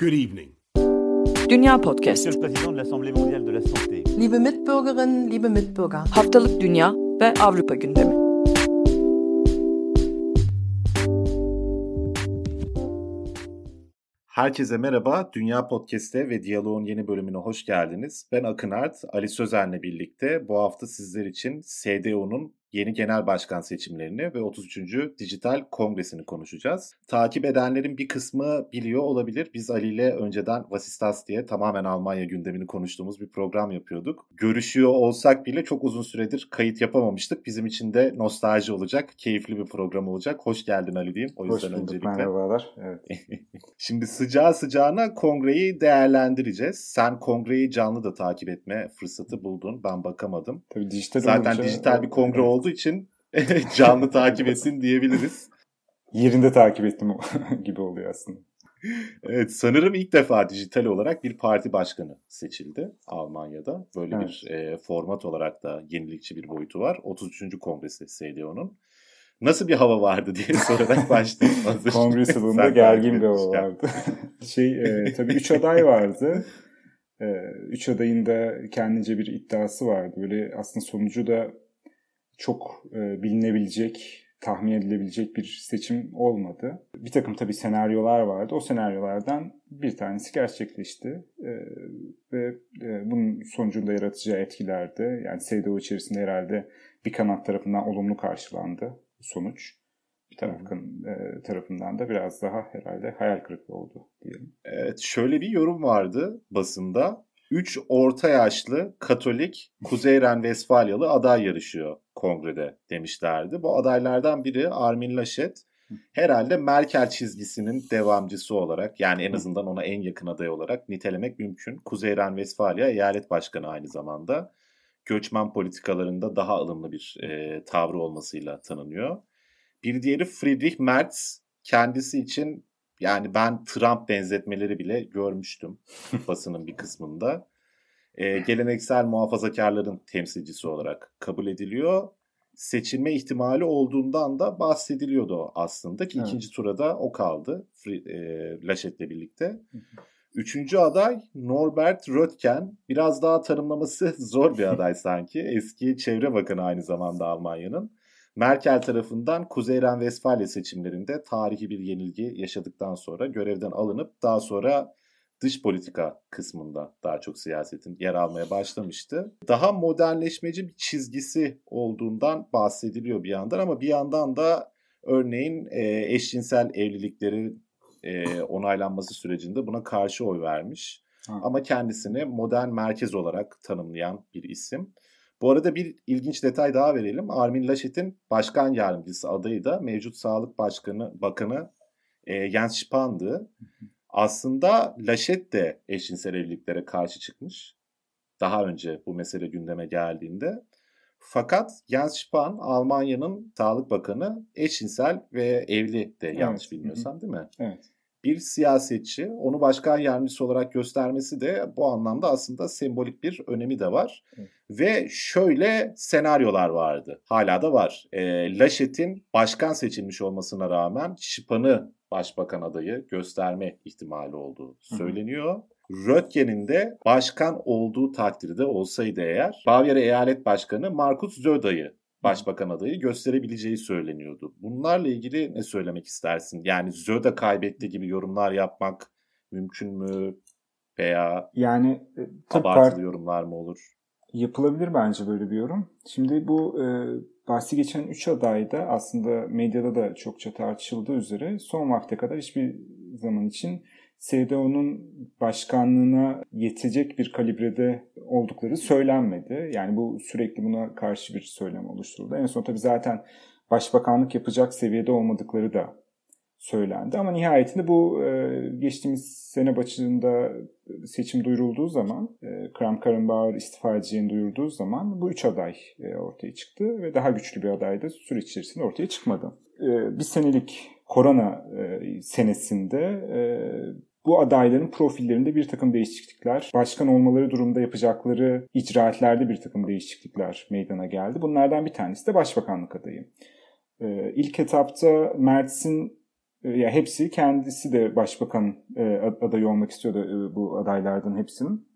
Good evening. Dünya Podcast. Monsieur le Président de l'Assemblée mondiale de la santé. Liebe Mitbürgerinnen, liebe Mitbürger. Haftalık Dünya ve Avrupa gündemi. Herkese merhaba. Dünya Podcast'te ve Diyalog'un yeni bölümüne hoş geldiniz. Ben Akın Art, Ali Sözer'le birlikte bu hafta sizler için SDO'nun yeni genel başkan seçimlerini ve 33. Dijital Kongresini konuşacağız. Takip edenlerin bir kısmı biliyor olabilir. Biz Ali ile önceden Vasistas diye tamamen Almanya gündemini konuştuğumuz bir program yapıyorduk. Görüşüyor olsak bile çok uzun süredir kayıt yapamamıştık. Bizim için de nostalji olacak, keyifli bir program olacak. Hoş geldin Ali diyeyim. O Hoş yüzden bulduk, öncelikle. merhabalar. Evet. Şimdi sıcağı sıcağına kongreyi değerlendireceğiz. Sen kongreyi canlı da takip etme fırsatı buldun. Ben bakamadım. Tabii dijital Zaten olunca- dijital bir kongre Evet. Olduğu için canlı takip etsin diyebiliriz. Yerinde takip ettim gibi oluyor aslında. Evet sanırım ilk defa dijital olarak bir parti başkanı seçildi Almanya'da. Böyle Evet. bir e, format olarak da yenilikçi bir boyutu var. 33. kongresi SDO'nun. Nasıl bir hava vardı diye sorarak başlayayım. Kongre salonunda gergin bir hava vardı. şey e, tabii üç aday vardı. E, üç adayın da kendince bir iddiası vardı. Böyle aslında sonucu da çok e, bilinebilecek, tahmin edilebilecek bir seçim olmadı. Bir takım tabii senaryolar vardı. O senaryolardan bir tanesi gerçekleşti. E, ve e, bunun sonucunda yaratacağı etkilerdi. Yani SDO içerisinde herhalde bir kanat tarafından olumlu karşılandı sonuç. Bir tarafın e, tarafından da biraz daha herhalde hayal kırıklığı oldu diyelim. Evet, şöyle bir yorum vardı basında. Üç orta yaşlı Katolik Kuzey Ren-Vesfalyalı aday yarışıyor kongrede demişlerdi. Bu adaylardan biri Armin Laschet. Herhalde Merkel çizgisinin devamcısı olarak yani en azından ona en yakın aday olarak nitelemek mümkün. Kuzey Ren-Vesfalya eyalet başkanı aynı zamanda. Göçmen politikalarında daha ılımlı bir e, tavrı olmasıyla tanınıyor. Bir diğeri Friedrich Merz. Kendisi için yani ben Trump benzetmeleri bile görmüştüm basının bir kısmında. Ee, geleneksel muhafazakarların temsilcisi olarak kabul ediliyor. Seçilme ihtimali olduğundan da bahsediliyordu aslında ki Evet. ikinci turada o kaldı e, Laschet'le birlikte. Üçüncü aday Norbert Röttgen. Biraz daha tanımlaması zor bir aday sanki. Eski Çevre Bakanı aynı zamanda Almanya'nın. Merkel tarafından Kuzey Ren-Vesfalya seçimlerinde tarihi bir yenilgi yaşadıktan sonra görevden alınıp daha sonra dış politika kısmında daha çok siyasetin yer almaya başlamıştı. Daha modernleşmeci bir çizgisi olduğundan bahsediliyor bir yandan ama bir yandan da örneğin e, eşcinsel evliliklerin e, onaylanması sürecinde buna karşı oy vermiş. Ha. Ama kendisini modern merkez olarak tanımlayan bir isim. Bu arada bir ilginç detay daha verelim. Armin Laschet'in başkan yardımcısı adayı da mevcut Sağlık Başkanı Bakanı e, Jens Spahn'dı. Aslında Laschet de eşcinsel evliliklere karşı çıkmış. Daha önce bu mesele gündeme geldiğinde. Fakat Jens Spahn Almanya'nın Sağlık Bakanı eşcinsel ve evli de yanlış Evet. bilmiyorsam değil mi? Evet. bir siyasetçi onu başkan yardımcısı olarak göstermesi de bu anlamda aslında sembolik bir önemi de var. Evet. Ve şöyle senaryolar vardı. Hala da var. E, Laschet'in başkan seçilmiş olmasına rağmen Şıpan'ı başbakan adayı gösterme ihtimali olduğu hı. söyleniyor. Röttgen'in de başkan olduğu takdirde olsaydı eğer Bavyera Eyalet Başkanı Markus Söder'ı başbakan adayı gösterebileceği söyleniyordu. Bunlarla ilgili ne söylemek istersin? Yani Zöda kaybetti gibi yorumlar yapmak mümkün mü? Veya Yani e, abartılı yorumlar mı olur? yapılabilir bence böyle bir yorum. Şimdi bu e, bahsi geçen 3 aday da aslında medyada da çokça tartışıldığı üzere son vakte kadar hiçbir zaman için SDO'nun başkanlığına yetecek bir kalibrede oldukları söylenmedi. Yani bu sürekli buna karşı bir söylem oluşturuldu. En son tabii zaten başbakanlık yapacak seviyede olmadıkları da söylendi. Ama nihayetinde bu e, geçtiğimiz sene başında seçim duyurulduğu zaman, e, Kram Karrenbauer istifa edeceğini duyurduğu zaman bu üç aday e, ortaya çıktı ve daha güçlü bir aday da süreç içerisinde ortaya çıkmadı. E, bir senelik korona e, senesinde e, bu adayların profillerinde bir takım değişiklikler, başkan olmaları durumunda yapacakları icraatlerde bir takım değişiklikler meydana geldi. Bunlardan bir tanesi de başbakanlık adayı. Ee, ilk etapta Mertz'in e, ya hepsi kendisi de başbakan e, adayı olmak istiyordu e, bu adaylardan hepsinin.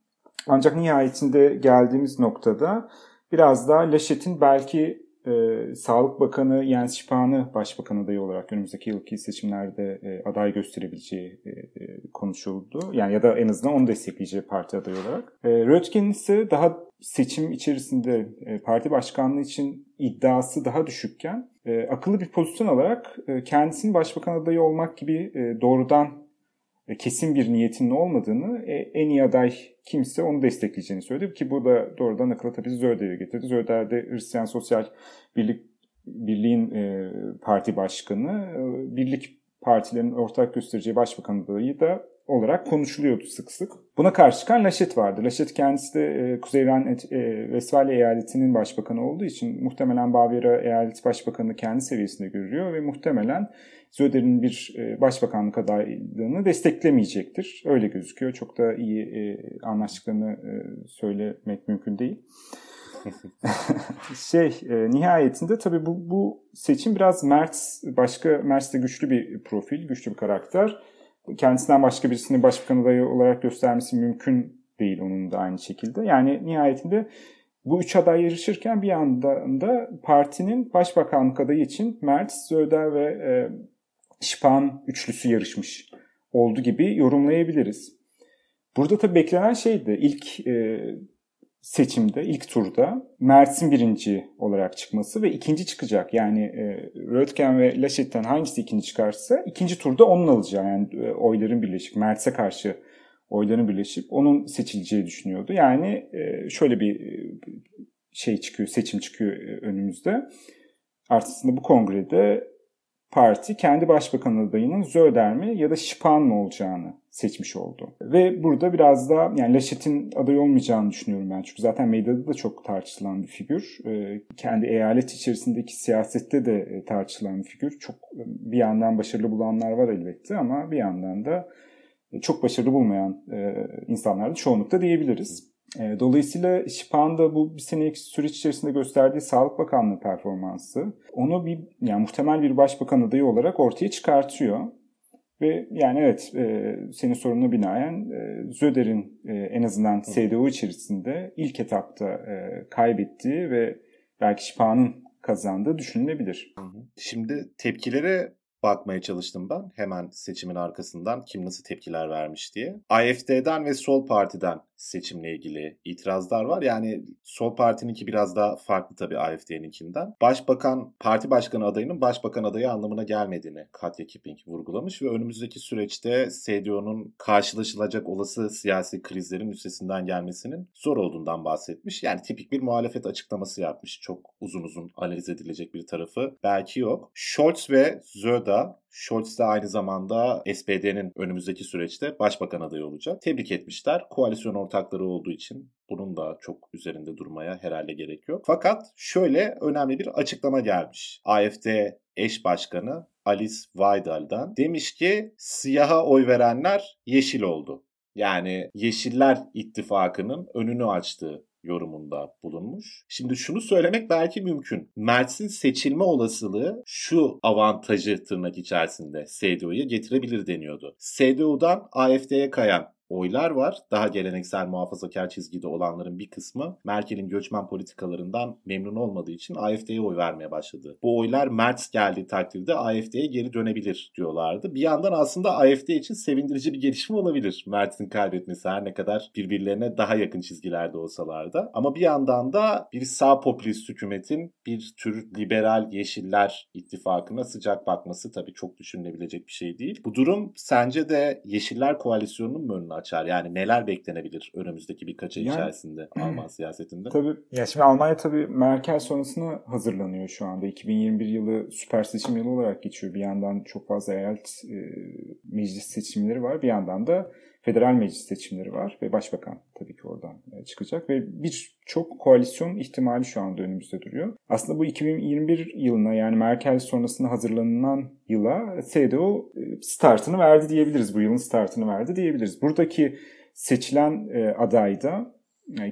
Ancak nihayetinde geldiğimiz noktada biraz daha Laşet'in belki e, Sağlık Bakanı Jens Spahn başbakan adayı olarak önümüzdeki yılki seçimlerde e, aday gösterebileceği e, e, konuşuldu. Yani ya da en azından onu destekleyeceği parti adayı olarak. E, Röttgen ise daha seçim içerisinde e, parti başkanlığı için iddiası daha düşükken e, akıllı bir pozisyon alarak e, kendisinin başbakan adayı olmak gibi e, doğrudan kesin bir niyetinin olmadığını, e, en iyi aday kimse onu destekleyeceğini söyledi ki bu da doğrudan akıllı tabii Zöder'e getirdi. Zöder de Hristiyan Sosyal Birlik Birliğin e, parti başkanı, birlik partilerin ortak göstereceği başbakan adayı da olarak konuşuluyordu sık sık. Buna karşı çıkan Laşet vardı. Laşet kendisi de e, Kuzey Ren e, Vesfalya eyaletinin başbakanı olduğu için muhtemelen Bavyera eyaleti başbakanı kendi seviyesinde görüyor ve muhtemelen Zöder'in bir e, başbakanlık adaylığını desteklemeyecektir. Öyle gözüküyor. Çok da iyi e, anlaştıklarını e, söylemek mümkün değil. şey e, nihayetinde tabii bu, bu seçim biraz Merz başka Merz de güçlü bir profil, güçlü bir karakter. Kendisinden başka birisini başbakan adayı olarak göstermesi mümkün değil onun da aynı şekilde. Yani nihayetinde bu üç aday yarışırken bir yandan da partinin başbakanlık adayı için Merz, Söder ve e, Şipan üçlüsü yarışmış oldu gibi yorumlayabiliriz. Burada tabii beklenen şeydi ilk e, seçimde, ilk turda Mert'in birinci olarak çıkması ve ikinci çıkacak. Yani e, Röntgen ve Laşet'ten hangisi ikinci çıkarsa ikinci turda onun alacağı yani e, oyların birleşik, Mert'e karşı oyların birleşip onun seçileceği düşünüyordu. Yani e, şöyle bir e, şey çıkıyor, seçim çıkıyor e, önümüzde. Artısında bu kongrede parti kendi başbakan adayının Zöder mi ya da Şipan mı olacağını seçmiş oldu. Ve burada biraz da yani Laşet'in aday olmayacağını düşünüyorum ben. Çünkü zaten medyada da çok tartışılan bir figür. Ee, kendi eyalet içerisindeki siyasette de e, tartışılan bir figür. Çok e, bir yandan başarılı bulanlar var elbette ama bir yandan da e, çok başarılı bulmayan insanlar da çoğunlukta diyebiliriz. E, dolayısıyla Şipan bu bir senelik süreç içerisinde gösterdiği Sağlık Bakanlığı performansı onu bir yani muhtemel bir başbakan adayı olarak ortaya çıkartıyor. Ve yani evet e, senin sorununa binaen e, Zöder'in e, en azından CDU içerisinde ilk etapta e, kaybettiği ve belki Şipan'ın kazandığı düşünülebilir. Şimdi tepkilere bakmaya çalıştım ben hemen seçimin arkasından kim nasıl tepkiler vermiş diye. AFD'den ve Sol Parti'den seçimle ilgili itirazlar var. Yani Sol Parti'ninki biraz daha farklı tabii AFD'ninkinden. Başbakan, parti başkanı adayının başbakan adayı anlamına gelmediğini Katya Kipping vurgulamış ve önümüzdeki süreçte CDU'nun karşılaşılacak olası siyasi krizlerin üstesinden gelmesinin zor olduğundan bahsetmiş. Yani tipik bir muhalefet açıklaması yapmış. Çok uzun uzun analiz edilecek bir tarafı belki yok. Scholz ve Zöda Scholz de aynı zamanda SPD'nin önümüzdeki süreçte başbakan adayı olacak. Tebrik etmişler. Koalisyon ortakları olduğu için bunun da çok üzerinde durmaya herhalde gerek yok. Fakat şöyle önemli bir açıklama gelmiş. AFD eş başkanı Alice Weidal'dan demiş ki siyaha oy verenler yeşil oldu. Yani Yeşiller İttifakı'nın önünü açtığı yorumunda bulunmuş. Şimdi şunu söylemek belki mümkün. Mertz'in seçilme olasılığı şu avantajı tırnak içerisinde CDU'ya getirebilir deniyordu. CDU'dan AFD'ye kayan oylar var. Daha geleneksel muhafazakar çizgide olanların bir kısmı Merkel'in göçmen politikalarından memnun olmadığı için AFD'ye oy vermeye başladı. Bu oylar Merz geldiği takdirde AFD'ye geri dönebilir diyorlardı. Bir yandan aslında AFD için sevindirici bir gelişme olabilir. Merz'in kaybetmesi her ne kadar birbirlerine daha yakın çizgilerde olsalar da. Ama bir yandan da bir sağ popülist hükümetin bir tür liberal yeşiller ittifakına sıcak bakması tabii çok düşünülebilecek bir şey değil. Bu durum sence de Yeşiller Koalisyonu'nun mu önüne açar? Yani neler beklenebilir önümüzdeki birkaç ay yani, içerisinde Alman siyasetinde? Tabii. Ya şimdi Almanya tabii Merkel sonrasına hazırlanıyor şu anda. 2021 yılı süper seçim yılı olarak geçiyor. Bir yandan çok fazla eyalet e, meclis seçimleri var. Bir yandan da federal meclis seçimleri var ve başbakan tabii ki oradan e, çıkacak ve birçok koalisyon ihtimali şu anda önümüzde duruyor. Aslında bu 2021 yılına yani Merkel sonrasında hazırlanılan yıla CDU e, startını verdi diyebiliriz. Bu yılın startını verdi diyebiliriz. Buradaki seçilen e, adayda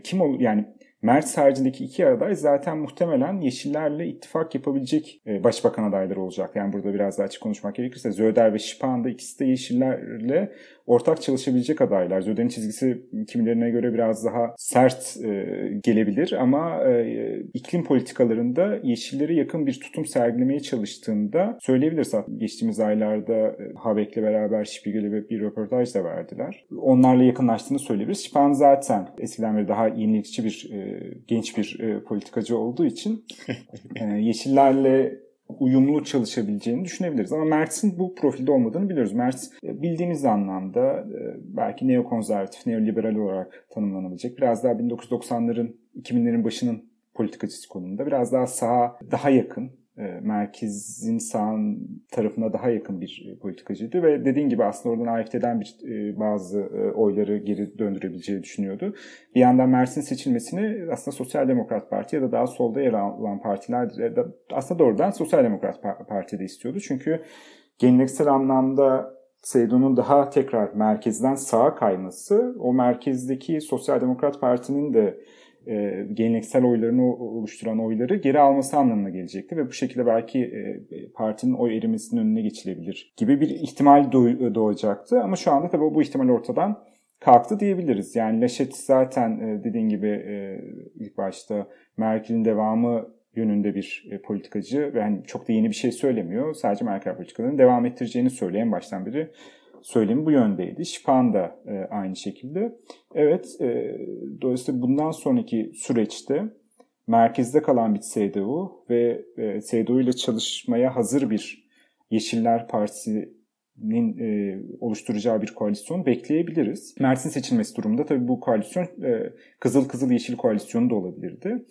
kim ol yani Merz haricindeki iki aday zaten muhtemelen Yeşillerle ittifak yapabilecek başbakan adayları olacak. Yani burada biraz daha açık konuşmak gerekirse Zöder ve Şipan da ikisi de Yeşillerle ortak çalışabilecek adaylar. Zöder'in çizgisi kimilerine göre biraz daha sert e, gelebilir ama e, iklim politikalarında Yeşillere yakın bir tutum sergilemeye çalıştığında söyleyebiliriz. Geçtiğimiz aylarda e, Habek'le beraber Spiegel'e bir röportaj da verdiler. Onlarla yakınlaştığını söyleyebiliriz. Şipan zaten eskiden beri daha yenilikçi bir e, genç bir e, politikacı olduğu için e, Yeşillerle uyumlu çalışabileceğini düşünebiliriz. Ama Mertz'in bu profilde olmadığını biliyoruz. Mertz e, bildiğimiz anlamda e, belki neokonservatif, neoliberal olarak tanımlanabilecek. Biraz daha 1990'ların, 2000'lerin başının politikacısı konumunda. Biraz daha sağa daha yakın merkezin sağ tarafına daha yakın bir e, politikacıydı ve dediğin gibi aslında oradan AFD'den bir e, bazı oyları geri döndürebileceği düşünüyordu. Bir yandan Mersin seçilmesini aslında Sosyal Demokrat Parti ya da daha solda yer alan partiler aslında doğrudan Sosyal Demokrat Parti de istiyordu. Çünkü geleneksel anlamda Seydo'nun daha tekrar merkezden sağa kayması o merkezdeki Sosyal Demokrat Parti'nin de e, geleneksel oylarını oluşturan oyları geri alması anlamına gelecekti ve bu şekilde belki e, partinin oy erimesinin önüne geçilebilir gibi bir ihtimal doğacaktı ama şu anda tabii bu ihtimal ortadan kalktı diyebiliriz. Yani Laşet zaten e, dediğin gibi e, ilk başta Merkel'in devamı yönünde bir e, politikacı ve hani çok da yeni bir şey söylemiyor. Sadece Merkel politikalarını devam ettireceğini söyleyen baştan beri söylemi bu yöndeydi. Şipan da e, aynı şekilde. Evet, e, dolayısıyla bundan sonraki süreçte merkezde kalan bir CDU ve e, CDU ile çalışmaya hazır bir Yeşiller Partisi'nin e, oluşturacağı bir koalisyon bekleyebiliriz. Mersin seçilmesi durumunda tabii bu koalisyon e, Kızıl Kızıl Yeşil koalisyonu da olabilirdi.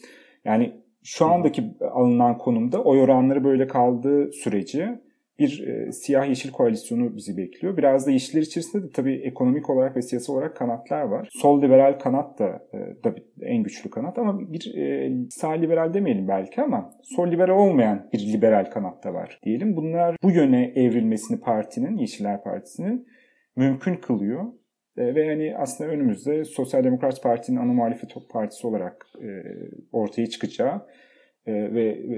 Yani şu andaki alınan konumda oy oranları böyle kaldığı sürece bir e, siyah yeşil koalisyonu bizi bekliyor. Biraz da yeşiller içerisinde de tabii ekonomik olarak ve siyasi olarak kanatlar var. Sol liberal kanat da e, tabii en güçlü kanat ama bir e, sağ liberal demeyelim belki ama sol liberal olmayan bir liberal kanat da var diyelim. Bunlar bu yöne evrilmesini partinin, Yeşiller Partisi'nin mümkün kılıyor. E, ve yani aslında önümüzde Sosyal Demokrat Parti'nin ana muhalefet partisi olarak e, ortaya çıkacağı e, ve e,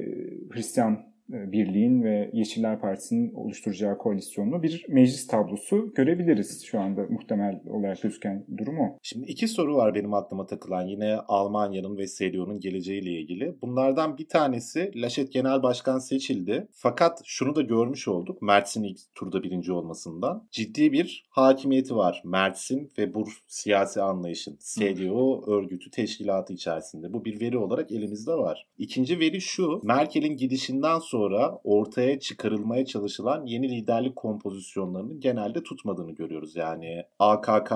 Hristiyan e, Birliğin ve Yeşiller Partisi'nin oluşturacağı koalisyonlu bir meclis tablosu görebiliriz şu anda muhtemel olarak gözüken durumu. Şimdi iki soru var benim aklıma takılan yine Almanya'nın ve CDU'nun geleceğiyle ilgili. Bunlardan bir tanesi Laşet Genel Başkan seçildi. Fakat şunu da görmüş olduk Mertz'in ilk turda birinci olmasından. Ciddi bir hakimiyeti var Mertz'in ve bu siyasi anlayışın CDU örgütü teşkilatı içerisinde. Bu bir veri olarak elimizde var. İkinci veri şu Merkel'in gidişinden sonra sonra ortaya çıkarılmaya çalışılan yeni liderlik kompozisyonlarının genelde tutmadığını görüyoruz. Yani AKK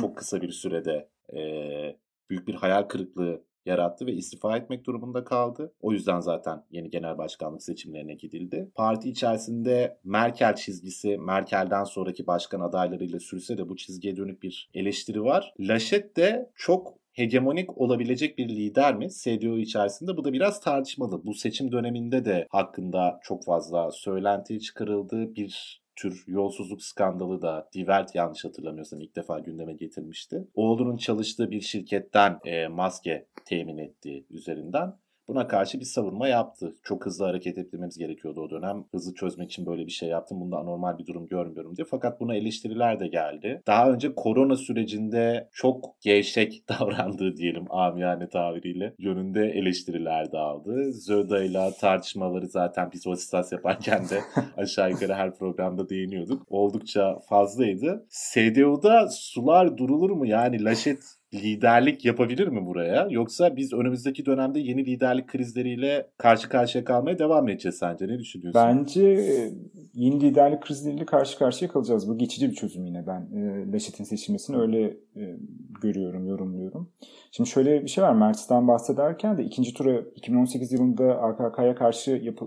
çok kısa bir sürede e, büyük bir hayal kırıklığı yarattı ve istifa etmek durumunda kaldı. O yüzden zaten yeni genel başkanlık seçimlerine gidildi. Parti içerisinde Merkel çizgisi Merkel'den sonraki başkan adaylarıyla sürse de bu çizgiye dönük bir eleştiri var. Laschet de çok hegemonik olabilecek bir lider mi CDU içerisinde? Bu da biraz tartışmalı. Bu seçim döneminde de hakkında çok fazla söylenti çıkarıldı. Bir tür yolsuzluk skandalı da Die Welt yanlış hatırlamıyorsam ilk defa gündeme getirmişti. Oğlunun çalıştığı bir şirketten e, maske temin ettiği üzerinden Buna karşı bir savunma yaptı. Çok hızlı hareket etmemiz gerekiyordu o dönem. Hızlı çözmek için böyle bir şey yaptım. Bunda anormal bir durum görmüyorum diye. Fakat buna eleştiriler de geldi. Daha önce korona sürecinde çok gevşek davrandığı diyelim amiyane tabiriyle yönünde eleştiriler de aldı. Zöda ile tartışmaları zaten biz vasistas yaparken de aşağı yukarı her programda değiniyorduk. Oldukça fazlaydı. SDO'da sular durulur mu? Yani Laşet liderlik yapabilir mi buraya? Yoksa biz önümüzdeki dönemde yeni liderlik krizleriyle karşı karşıya kalmaya devam edeceğiz sence? Ne düşünüyorsun? Bence e, yeni liderlik krizleriyle karşı karşıya kalacağız. Bu geçici bir çözüm yine ben. E, Laşet'in seçilmesini öyle e, görüyorum, yorumluyorum. Şimdi şöyle bir şey var. Mertz'ten bahsederken de ikinci tura 2018 yılında AKK'ya karşı yapı,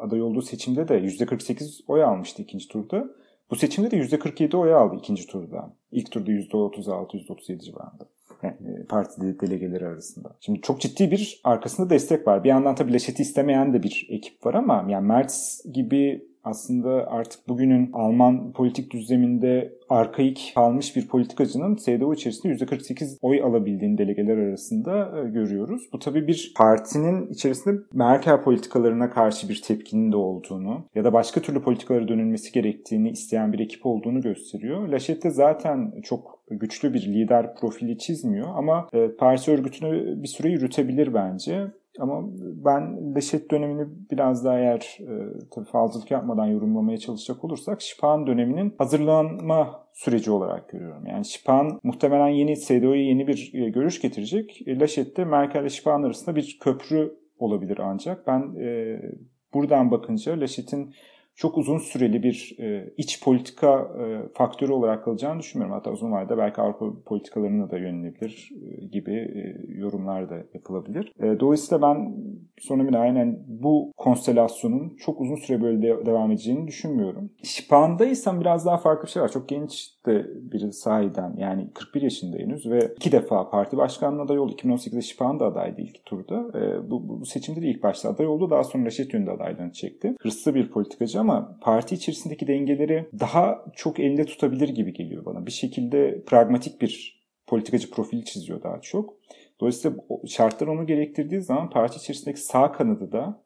aday olduğu seçimde de %48 oy almıştı ikinci turda. Bu seçimde de %47 oy aldı ikinci turda. İlk turda %36-%37 civarında. Yani e, parti delegeleri arasında. Şimdi çok ciddi bir arkasında destek var. Bir yandan tabii Leşet'i istemeyen de bir ekip var ama yani Merz gibi aslında artık bugünün Alman politik düzleminde arkaik kalmış bir politikacının CDU içerisinde %48 oy alabildiğini delegeler arasında e, görüyoruz. Bu tabii bir partinin içerisinde Merkel politikalarına karşı bir tepkinin de olduğunu ya da başka türlü politikalara dönülmesi gerektiğini isteyen bir ekip olduğunu gösteriyor. Laschet de zaten çok güçlü bir lider profili çizmiyor ama e, parti örgütünü bir süre yürütebilir bence. Ama ben Leşet dönemini biraz daha eğer e, tabii fazlalık yapmadan yorumlamaya çalışacak olursak Şipan döneminin hazırlanma süreci olarak görüyorum. Yani Şipan muhtemelen yeni CDU'ya yeni bir e, görüş getirecek. E, Laşet de Merkel ile Şipan arasında bir köprü olabilir ancak. Ben e, buradan bakınca Laşet'in çok uzun süreli bir e, iç politika e, faktörü olarak kalacağını düşünmüyorum. Hatta uzun vadede belki Avrupa politikalarına da yönelebilir e, gibi e, yorumlar da yapılabilir. E, dolayısıyla ben son bir aynen bu konstelasyonun çok uzun süre böyle de, devam edeceğini düşünmüyorum. Şipan'daysam biraz daha farklı bir şey var. Çok genç de biri sahiden yani 41 yaşında henüz ve iki defa parti başkanlığına aday oldu. 2018'de Şipan da adaydı ilk turda. E, bu, bu seçimde de ilk başta aday oldu. Daha sonra Reşet Yönde adaylığını çekti. Hırslı bir politikacı ama parti içerisindeki dengeleri daha çok elde tutabilir gibi geliyor bana. Bir şekilde pragmatik bir politikacı profili çiziyor daha çok. Dolayısıyla şartlar onu gerektirdiği zaman parti içerisindeki sağ kanadı da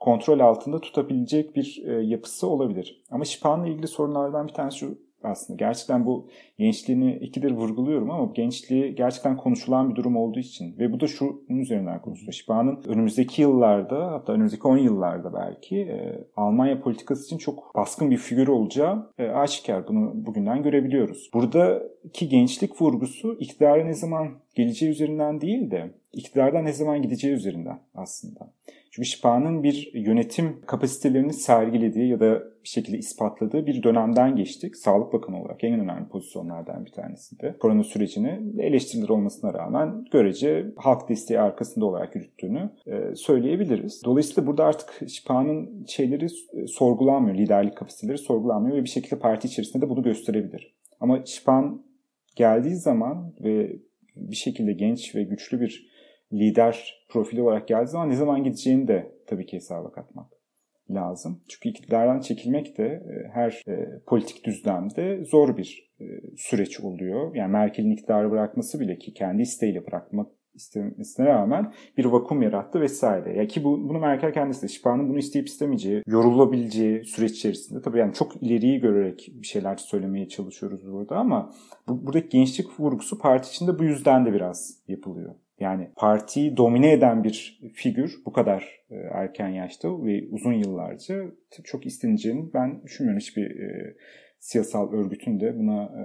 kontrol altında tutabilecek bir e, yapısı olabilir. Ama Şipan'la ilgili sorunlardan bir tanesi şu aslında. Gerçekten bu gençliğini ikidir vurguluyorum ama gençliği gerçekten konuşulan bir durum olduğu için ve bu da şunun üzerinden konuşuluyor. Şipa'nın önümüzdeki yıllarda hatta önümüzdeki 10 yıllarda belki e, Almanya politikası için çok baskın bir figür olacağı e, aşikar. Bunu bugünden görebiliyoruz. Buradaki gençlik vurgusu iktidara ne zaman geleceği üzerinden değil de iktidardan ne zaman gideceği üzerinden aslında. Çünkü Şipa'nın bir yönetim kapasitelerini sergilediği ya da bir şekilde ispatladığı bir dönemden geçtik. Sağlık Bakanı olarak en önemli pozisyonlardan bir tanesi de. Korona sürecini eleştiriler olmasına rağmen görece halk desteği arkasında olarak yürüttüğünü e, söyleyebiliriz. Dolayısıyla burada artık Şipa'nın şeyleri e, sorgulanmıyor, liderlik kapasiteleri sorgulanmıyor ve bir şekilde parti içerisinde de bunu gösterebilir. Ama Şipan geldiği zaman ve bir şekilde genç ve güçlü bir lider profili olarak geldiği zaman ne zaman gideceğini de tabii ki hesaba katmak lazım. Çünkü iktidardan çekilmek de e, her e, politik düzlemde zor bir e, süreç oluyor. Yani Merkel'in iktidarı bırakması bile ki kendi isteğiyle bırakmak istemesine rağmen bir vakum yarattı vesaire. Ya ki bu, bunu Merkel kendisi de Şipa'nın bunu isteyip istemeyeceği, yorulabileceği süreç içerisinde tabii yani çok ileriyi görerek bir şeyler söylemeye çalışıyoruz burada ama bu, buradaki gençlik vurgusu parti içinde bu yüzden de biraz yapılıyor. Yani partiyi domine eden bir figür bu kadar e, erken yaşta ve uzun yıllarca çok isteneceğini ben düşünmüyorum. Hiçbir e, siyasal örgütün de buna e,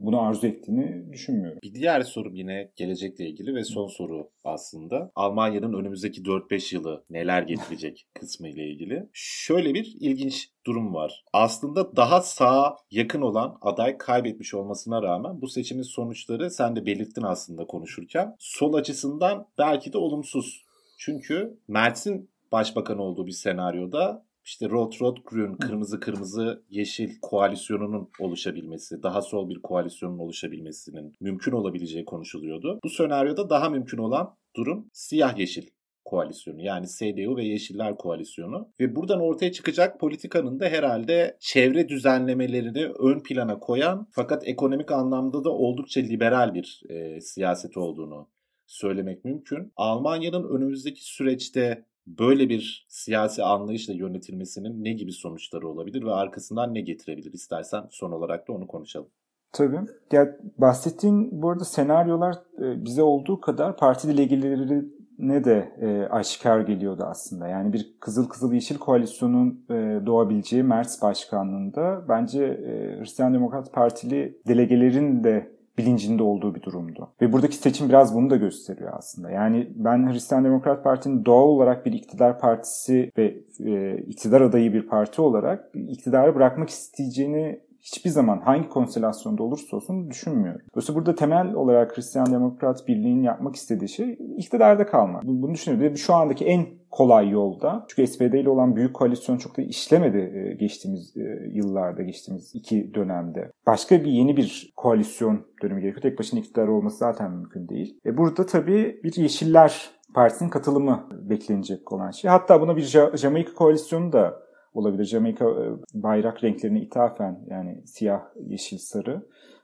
bunu arzu ettiğini düşünmüyorum. Bir diğer sorum yine gelecekle ilgili ve son soru aslında. Almanya'nın önümüzdeki 4-5 yılı neler getirecek kısmı ile ilgili. Şöyle bir ilginç durum var. Aslında daha sağa yakın olan aday kaybetmiş olmasına rağmen bu seçimin sonuçları sen de belirttin aslında konuşurken. Sol açısından belki de olumsuz. Çünkü Mertz'in başbakan olduğu bir senaryoda işte Rot Rot Grün, kırmızı kırmızı yeşil koalisyonunun oluşabilmesi, daha sol bir koalisyonun oluşabilmesinin mümkün olabileceği konuşuluyordu. Bu senaryoda daha mümkün olan durum siyah yeşil koalisyonu yani CDU ve Yeşiller koalisyonu ve buradan ortaya çıkacak politikanın da herhalde çevre düzenlemelerini ön plana koyan fakat ekonomik anlamda da oldukça liberal bir e, siyaset olduğunu söylemek mümkün. Almanya'nın önümüzdeki süreçte böyle bir siyasi anlayışla yönetilmesinin ne gibi sonuçları olabilir ve arkasından ne getirebilir istersen son olarak da onu konuşalım. Tabii. Ya bahsettiğin bu arada senaryolar e, bize olduğu kadar parti delegelerine de e, aşikar geliyordu aslında. Yani bir kızıl kızıl yeşil koalisyonun e, doğabileceği Merz başkanlığında bence e, Hristiyan Demokrat Partili delegelerin de bilincinde olduğu bir durumdu. Ve buradaki seçim biraz bunu da gösteriyor aslında. Yani ben Hristiyan Demokrat Parti'nin doğal olarak bir iktidar partisi ve e, iktidar adayı bir parti olarak iktidarı bırakmak isteyeceğini hiçbir zaman hangi konstelasyonda olursa olsun düşünmüyorum. Dolayısıyla burada temel olarak Hristiyan Demokrat Birliği'nin yapmak istediği şey iktidarda kalmak. Bunu düşünüyorum. Şu andaki en kolay yolda. Çünkü SPD ile olan büyük koalisyon çok da işlemedi e, geçtiğimiz e, yıllarda, geçtiğimiz iki dönemde. Başka bir yeni bir koalisyon dönemi gerekiyor. Tek başına iktidar olması zaten mümkün değil. E burada tabii bir Yeşiller Partisi'nin katılımı beklenecek olan şey. Hatta buna bir Jamaika koalisyonu da olabilir. Jamaika e, bayrak renklerine ithafen yani siyah, yeşil, sarı.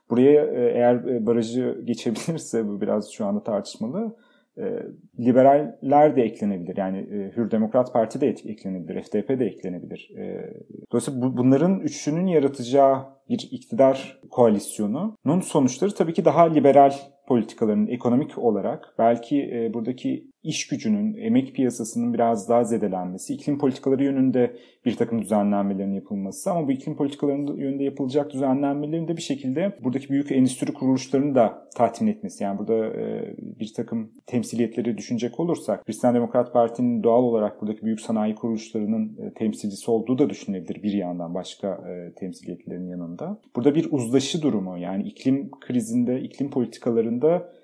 Buraya e, eğer barajı geçebilirse bu biraz şu anda tartışmalı. liberaller de eklenebilir. Yani Hür Demokrat Parti de eklenebilir. FDP de eklenebilir. dolayısıyla bunların üçünün yaratacağı bir iktidar koalisyonunun sonuçları tabii ki daha liberal politikalarının ekonomik olarak belki e, buradaki iş gücünün, emek piyasasının biraz daha zedelenmesi, iklim politikaları yönünde bir takım düzenlenmelerin yapılması ama bu iklim politikalarının yönünde yapılacak düzenlenmelerin de bir şekilde buradaki büyük endüstri kuruluşlarını da tatmin etmesi. Yani burada e, bir takım temsiliyetleri düşünecek olursak Hristiyan Demokrat Parti'nin doğal olarak buradaki büyük sanayi kuruluşlarının e, temsilcisi olduğu da düşünülebilir bir yandan başka e, temsiliyetlerin yanında. Burada bir uzlaşı durumu yani iklim krizinde, iklim politikalarında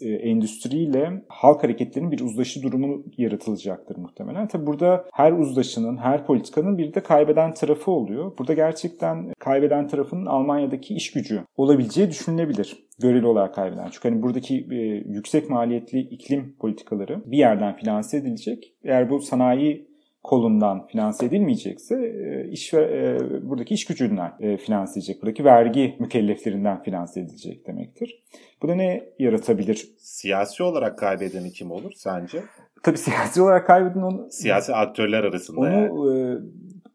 endüstriyle halk hareketlerinin bir uzlaşı durumu yaratılacaktır muhtemelen. Tabi burada her uzlaşının, her politikanın bir de kaybeden tarafı oluyor. Burada gerçekten kaybeden tarafın Almanya'daki iş gücü olabileceği düşünülebilir. Göreli olarak kaybeden. Çünkü hani buradaki e, yüksek maliyetli iklim politikaları bir yerden finanse edilecek. Eğer bu sanayi kolundan finanse edilmeyecekse e, iş e, buradaki iş gücünden e, finanse edilecek. Buradaki vergi mükelleflerinden finanse edilecek demektir. Bu da ne yaratabilir? Siyasi olarak kaybedeni kim olur sence? Tabii siyasi olarak kaybeden onu... Siyasi aktörler arasında onu, yani. E,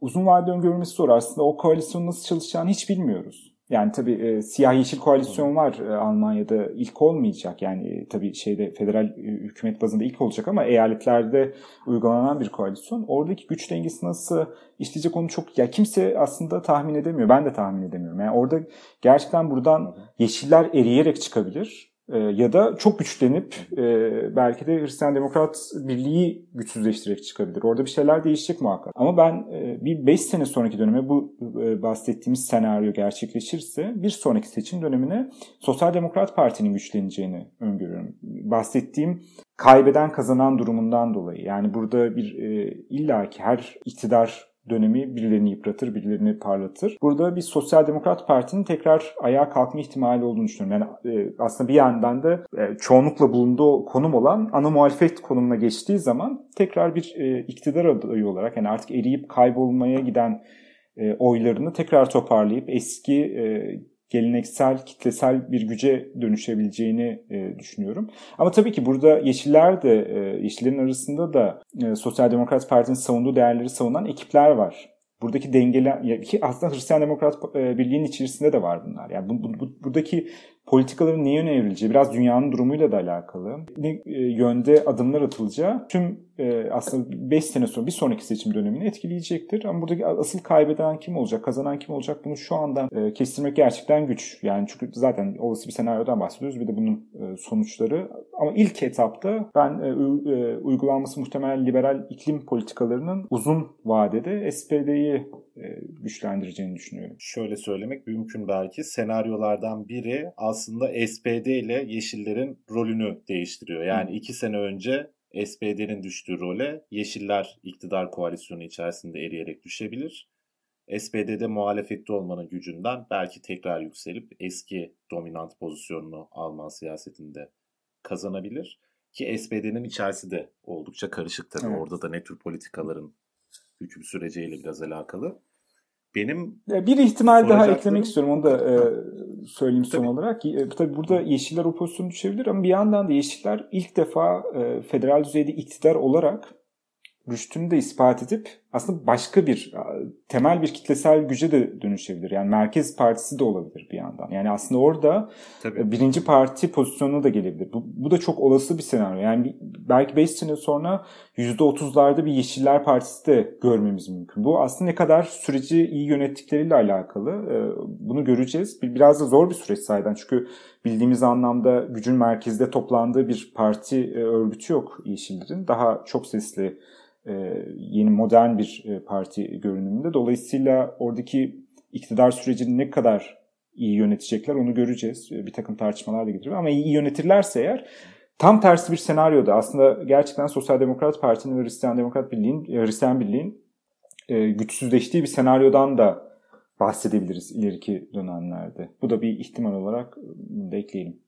uzun vadede öngörülmesi zor. Aslında o koalisyon nasıl çalışacağını hiç bilmiyoruz. Yani tabii e, siyah yeşil koalisyon var e, Almanya'da ilk olmayacak. Yani e, tabii şeyde federal e, hükümet bazında ilk olacak ama eyaletlerde uygulanan bir koalisyon. Oradaki güç dengesi nasıl işleyecek onu çok ya kimse aslında tahmin edemiyor. Ben de tahmin edemiyorum. Yani orada gerçekten buradan yeşiller eriyerek çıkabilir e, ya da çok güçlenip e, belki de Hristiyan Demokrat Birliği güçsüzleştirerek çıkabilir. Orada bir şeyler değişecek muhakkak. Ama ben e, bir 5 sene sonraki döneme bu e, bahsettiğimiz senaryo gerçekleşirse bir sonraki seçim dönemine Sosyal Demokrat Parti'nin güçleneceğini öngörüyorum. Bahsettiğim kaybeden kazanan durumundan dolayı. Yani burada bir e, illaki her iktidar dönemi birilerini yıpratır, birilerini parlatır. Burada bir Sosyal Demokrat Parti'nin tekrar ayağa kalkma ihtimali olduğunu düşünüyorum. Yani e, aslında bir yandan da e, çoğunlukla bulunduğu konum olan ana muhalefet konumuna geçtiği zaman tekrar bir e, iktidar adayı olarak yani artık eriyip kaybolmaya giden oylarını tekrar toparlayıp eski geleneksel, kitlesel bir güce dönüşebileceğini e, düşünüyorum. Ama tabii ki burada Yeşiller de, e, Yeşillerin arasında da e, Sosyal Demokrat Parti'nin savunduğu değerleri savunan ekipler var. Buradaki dengeler, ki aslında Hristiyan Demokrat e, Birliği'nin içerisinde de var bunlar. Yani bu, bu, buradaki politikaların ne yöne evrileceği biraz dünyanın durumuyla da alakalı. Ne e, yönde adımlar atılacağı tüm e, aslında 5 sene sonra bir sonraki seçim dönemini etkileyecektir. Ama buradaki asıl kaybeden kim olacak, kazanan kim olacak bunu şu andan e, kestirmek gerçekten güç. Yani çünkü zaten olası bir senaryodan bahsediyoruz bir de bunun sonuçları. Ama ilk etapta ben uygulanması muhtemelen liberal iklim politikalarının uzun vadede SPD'yi güçlendireceğini düşünüyorum. Şöyle söylemek mümkün belki. Senaryolardan biri aslında SPD ile Yeşillerin rolünü değiştiriyor. Yani Hı. iki sene önce SPD'nin düştüğü role Yeşiller iktidar koalisyonu içerisinde eriyerek düşebilir. SPD'de muhalefette olmanın gücünden belki tekrar yükselip eski dominant pozisyonunu Alman siyasetinde kazanabilir. Ki SPD'nin içerisi de oldukça karışık tabii. Evet. Orada da ne tür politikaların hüküm süreceğiyle biraz alakalı. Benim bir ihtimal daha eklemek istiyorum. Onu da e, söyleyeyim tabii. son olarak. E, tabii burada Yeşiller o pozisyonu düşebilir ama bir yandan da Yeşiller ilk defa e, federal düzeyde iktidar olarak rüştünü de ispat edip aslında başka bir temel bir kitlesel güce de dönüşebilir. Yani Merkez Partisi de olabilir bir yandan. Yani aslında orada Tabii. E, birinci parti pozisyonuna da gelebilir. Bu, bu da çok olası bir senaryo. Yani belki 5 sene sonra %30'larda bir Yeşiller Partisi de görmemiz mümkün. Bu aslında ne kadar süreci iyi yönettikleriyle alakalı. E, bunu göreceğiz. Biraz da zor bir süreç sayeden. Çünkü bildiğimiz anlamda gücün merkezde toplandığı bir parti e, örgütü yok Yeşillerin. Daha çok sesli e, yeni modern bir e, parti görünümünde. Dolayısıyla oradaki iktidar sürecini ne kadar iyi yönetecekler onu göreceğiz. E, bir takım tartışmalar da getiriyor. Ama iyi yönetirlerse eğer tam tersi bir senaryoda aslında gerçekten Sosyal Demokrat Parti'nin ve Hristiyan Demokrat Birliği'nin Hristiyan Birliği'nin e, güçsüzleştiği bir senaryodan da bahsedebiliriz ileriki dönemlerde. Bu da bir ihtimal olarak da ekleyelim.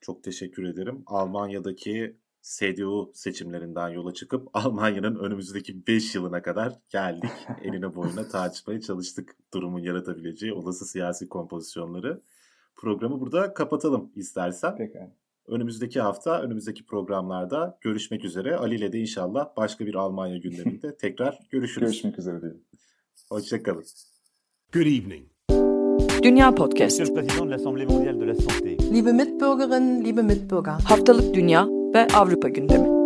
Çok teşekkür ederim. Almanya'daki CDU seçimlerinden yola çıkıp Almanya'nın önümüzdeki 5 yılına kadar geldik. Eline boyuna tartışmaya çalıştık durumun yaratabileceği olası siyasi kompozisyonları. Programı burada kapatalım istersen. Pekala. Önümüzdeki hafta, önümüzdeki programlarda görüşmek üzere. Ali ile de inşallah başka bir Almanya gündeminde tekrar görüşürüz. Görüşmek üzere diyelim. Hoşçakalın. Good evening. Dünya Podcast. Monsieur le Président de l'Assemblée mondiale de la santé. Liebe Mitbürgerinnen, liebe Mitbürger. Haftalık Dünya ve Avrupa gündemi.